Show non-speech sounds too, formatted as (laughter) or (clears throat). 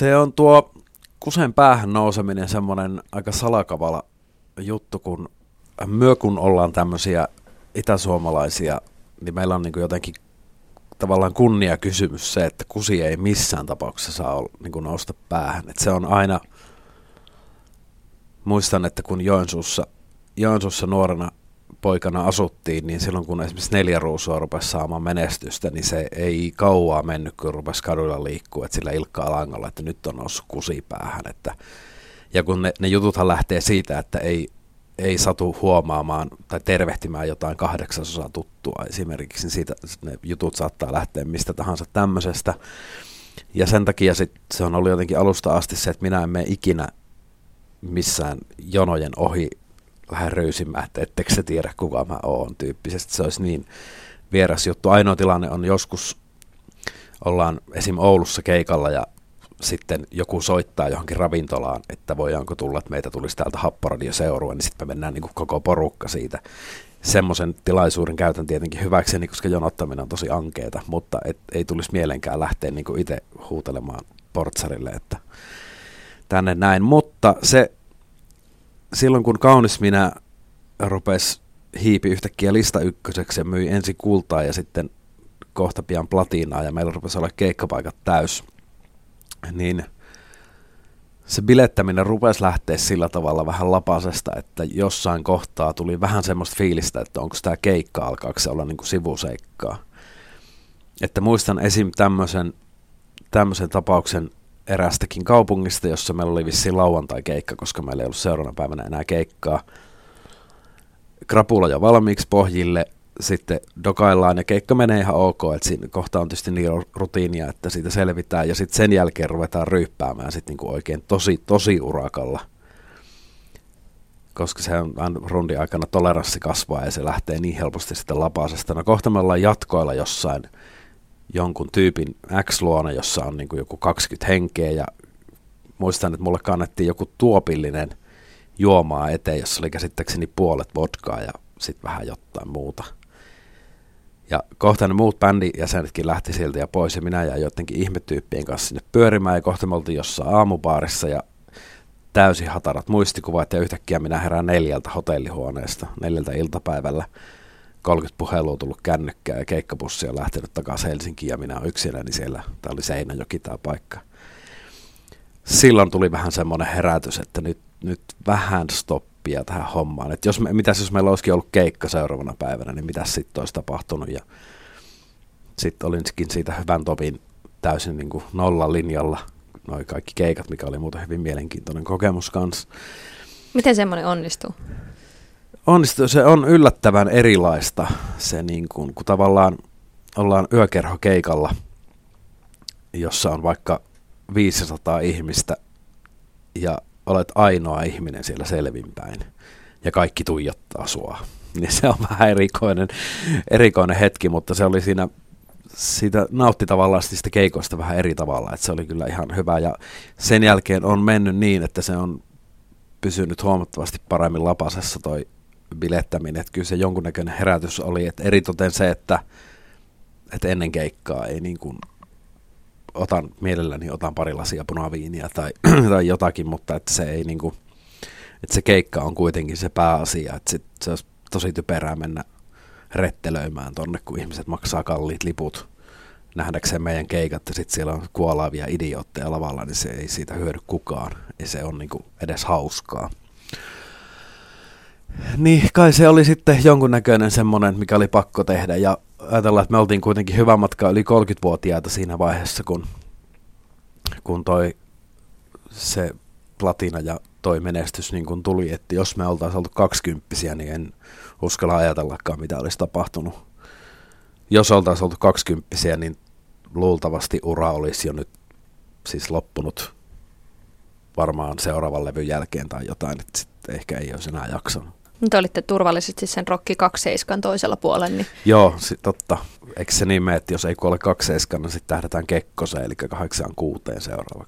Se on tuo kusen päähän nouseminen semmoinen aika salakavala juttu, kun myö kun ollaan tämmöisiä itäsuomalaisia, niin meillä on niin jotenkin tavallaan kunnia kysymys se, että kusi ei missään tapauksessa saa olla, niin kuin nousta päähän. Et se on aina, muistan, että kun Joensuussa, Joensuussa nuorena poikana asuttiin, niin silloin kun esimerkiksi neljä ruusua rupesi saamaan menestystä, niin se ei kauaa mennyt, kun rupesi kaduilla liikkua, että sillä ilkkaa langalla, että nyt on noussut kusi päähän. Että, ja kun ne, ne jututhan lähtee siitä, että ei, ei satu huomaamaan tai tervehtimään jotain kahdeksasosaa tuttua esimerkiksi, niin siitä ne jutut saattaa lähteä mistä tahansa tämmöisestä. Ja sen takia sit se on ollut jotenkin alusta asti se, että minä en mene ikinä missään jonojen ohi vähän röysimään, että ettekö se tiedä kuka mä oon tyyppisesti. Se olisi niin vieras juttu. Ainoa tilanne on joskus, ollaan esim. Oulussa keikalla ja sitten joku soittaa johonkin ravintolaan, että voidaanko tulla, että meitä tulisi täältä Happaradio seurua, niin sitten me mennään niin kuin koko porukka siitä. Semmoisen tilaisuuden käytän tietenkin hyväkseni, koska jonottaminen on tosi ankeeta, mutta et, ei tulisi mielenkään lähteä niin itse huutelemaan portsarille, että tänne näin. Mutta se silloin kun Kaunis minä rupesi hiipi yhtäkkiä lista ykköseksi ja myi ensin kultaa ja sitten kohta pian platinaa ja meillä rupesi olla keikkapaikat täys, niin se bilettäminen rupesi lähteä sillä tavalla vähän lapasesta, että jossain kohtaa tuli vähän semmoista fiilistä, että onko tämä keikka, alkaako se olla niin kuin sivuseikkaa. Että muistan esim. tämmöisen, tämmöisen tapauksen erästäkin kaupungista, jossa meillä oli vissiin lauantai-keikka, koska meillä ei ollut seuraavana päivänä enää keikkaa. Krapula jo valmiiksi pohjille, sitten dokaillaan ja keikka menee ihan ok, että siinä kohta on tietysti niin rutiinia, että siitä selvitään ja sitten sen jälkeen ruvetaan ryyppäämään sitten niinku oikein tosi, tosi urakalla. Koska se on rundi aikana toleranssi kasvaa ja se lähtee niin helposti sitten lapasesta. No kohta me ollaan jatkoilla jossain – jonkun tyypin X-luona, jossa on niin kuin joku 20 henkeä ja muistan, että mulle kannettiin joku tuopillinen juomaa eteen, jossa oli käsittääkseni puolet vodkaa ja sitten vähän jotain muuta. Ja kohta ne muut bändijäsenetkin lähti siltä ja pois ja minä jäin jotenkin ihmetyyppien kanssa sinne pyörimään ja kohta me oltiin jossain aamubaarissa ja täysin hatarat muistikuvat ja yhtäkkiä minä herään neljältä hotellihuoneesta, neljältä iltapäivällä 30 puhelua tullut kännykkää ja keikkabussi on lähtenyt takaisin Helsinkiin ja minä olen yksinäni siellä. Tämä oli Seinäjoki tämä paikka. Silloin tuli vähän semmoinen herätys, että nyt, nyt vähän stoppia tähän hommaan. Että jos me, mitäs jos meillä olisikin ollut keikka seuraavana päivänä, niin mitä sitten olisi tapahtunut. Ja sitten olinkin siitä hyvän topin täysin niin kuin nolla linjalla noin kaikki keikat, mikä oli muuten hyvin mielenkiintoinen kokemus kanssa. Miten semmoinen onnistuu? Onnistuu, se on yllättävän erilaista se niin kuin, kun tavallaan ollaan yökerhokeikalla, jossa on vaikka 500 ihmistä ja olet ainoa ihminen siellä selvinpäin ja kaikki tuijottaa sua. (laughs) Niin se on vähän erikoinen, erikoinen hetki, mutta se oli siinä, siitä nautti tavallaan sitä keikoista vähän eri tavalla, että se oli kyllä ihan hyvä ja sen jälkeen on mennyt niin, että se on pysynyt huomattavasti paremmin lapasessa toi bilettäminen, että kyllä se jonkunnäköinen herätys oli, että eritoten se, että, että ennen keikkaa ei niin kuin, otan mielelläni otan pari lasia punaviiniä tai, (clears throat) tai jotakin, mutta että se ei niin kuin, että se keikka on kuitenkin se pääasia, että sit se olisi tosi typerää mennä rettelöimään tonne, kun ihmiset maksaa kalliit liput nähdäkseen meidän keikat ja sitten siellä on kuolaavia idiootteja lavalla, niin se ei siitä hyödy kukaan. Ja se on niinku edes hauskaa. Niin, kai se oli sitten jonkunnäköinen semmoinen, mikä oli pakko tehdä. Ja ajatellaan, että me oltiin kuitenkin hyvä matka yli 30-vuotiaita siinä vaiheessa, kun, kun toi se platina ja toi menestys niin kun tuli, että jos me oltaisiin oltu kaksikymppisiä, niin en uskalla ajatellakaan, mitä olisi tapahtunut. Jos oltaisiin oltu kaksikymppisiä, niin luultavasti ura olisi jo nyt siis loppunut varmaan seuraavan levyn jälkeen tai jotain, että sitten ehkä ei olisi enää jaksanut. Nyt olitte turvallisesti sen Rokki 27 toisella puolella. Niin... Joo, sit, totta. Eikö se niin että jos ei kuole 27, niin sitten tähdätään Kekkoseen, eli 86 seuraavaksi?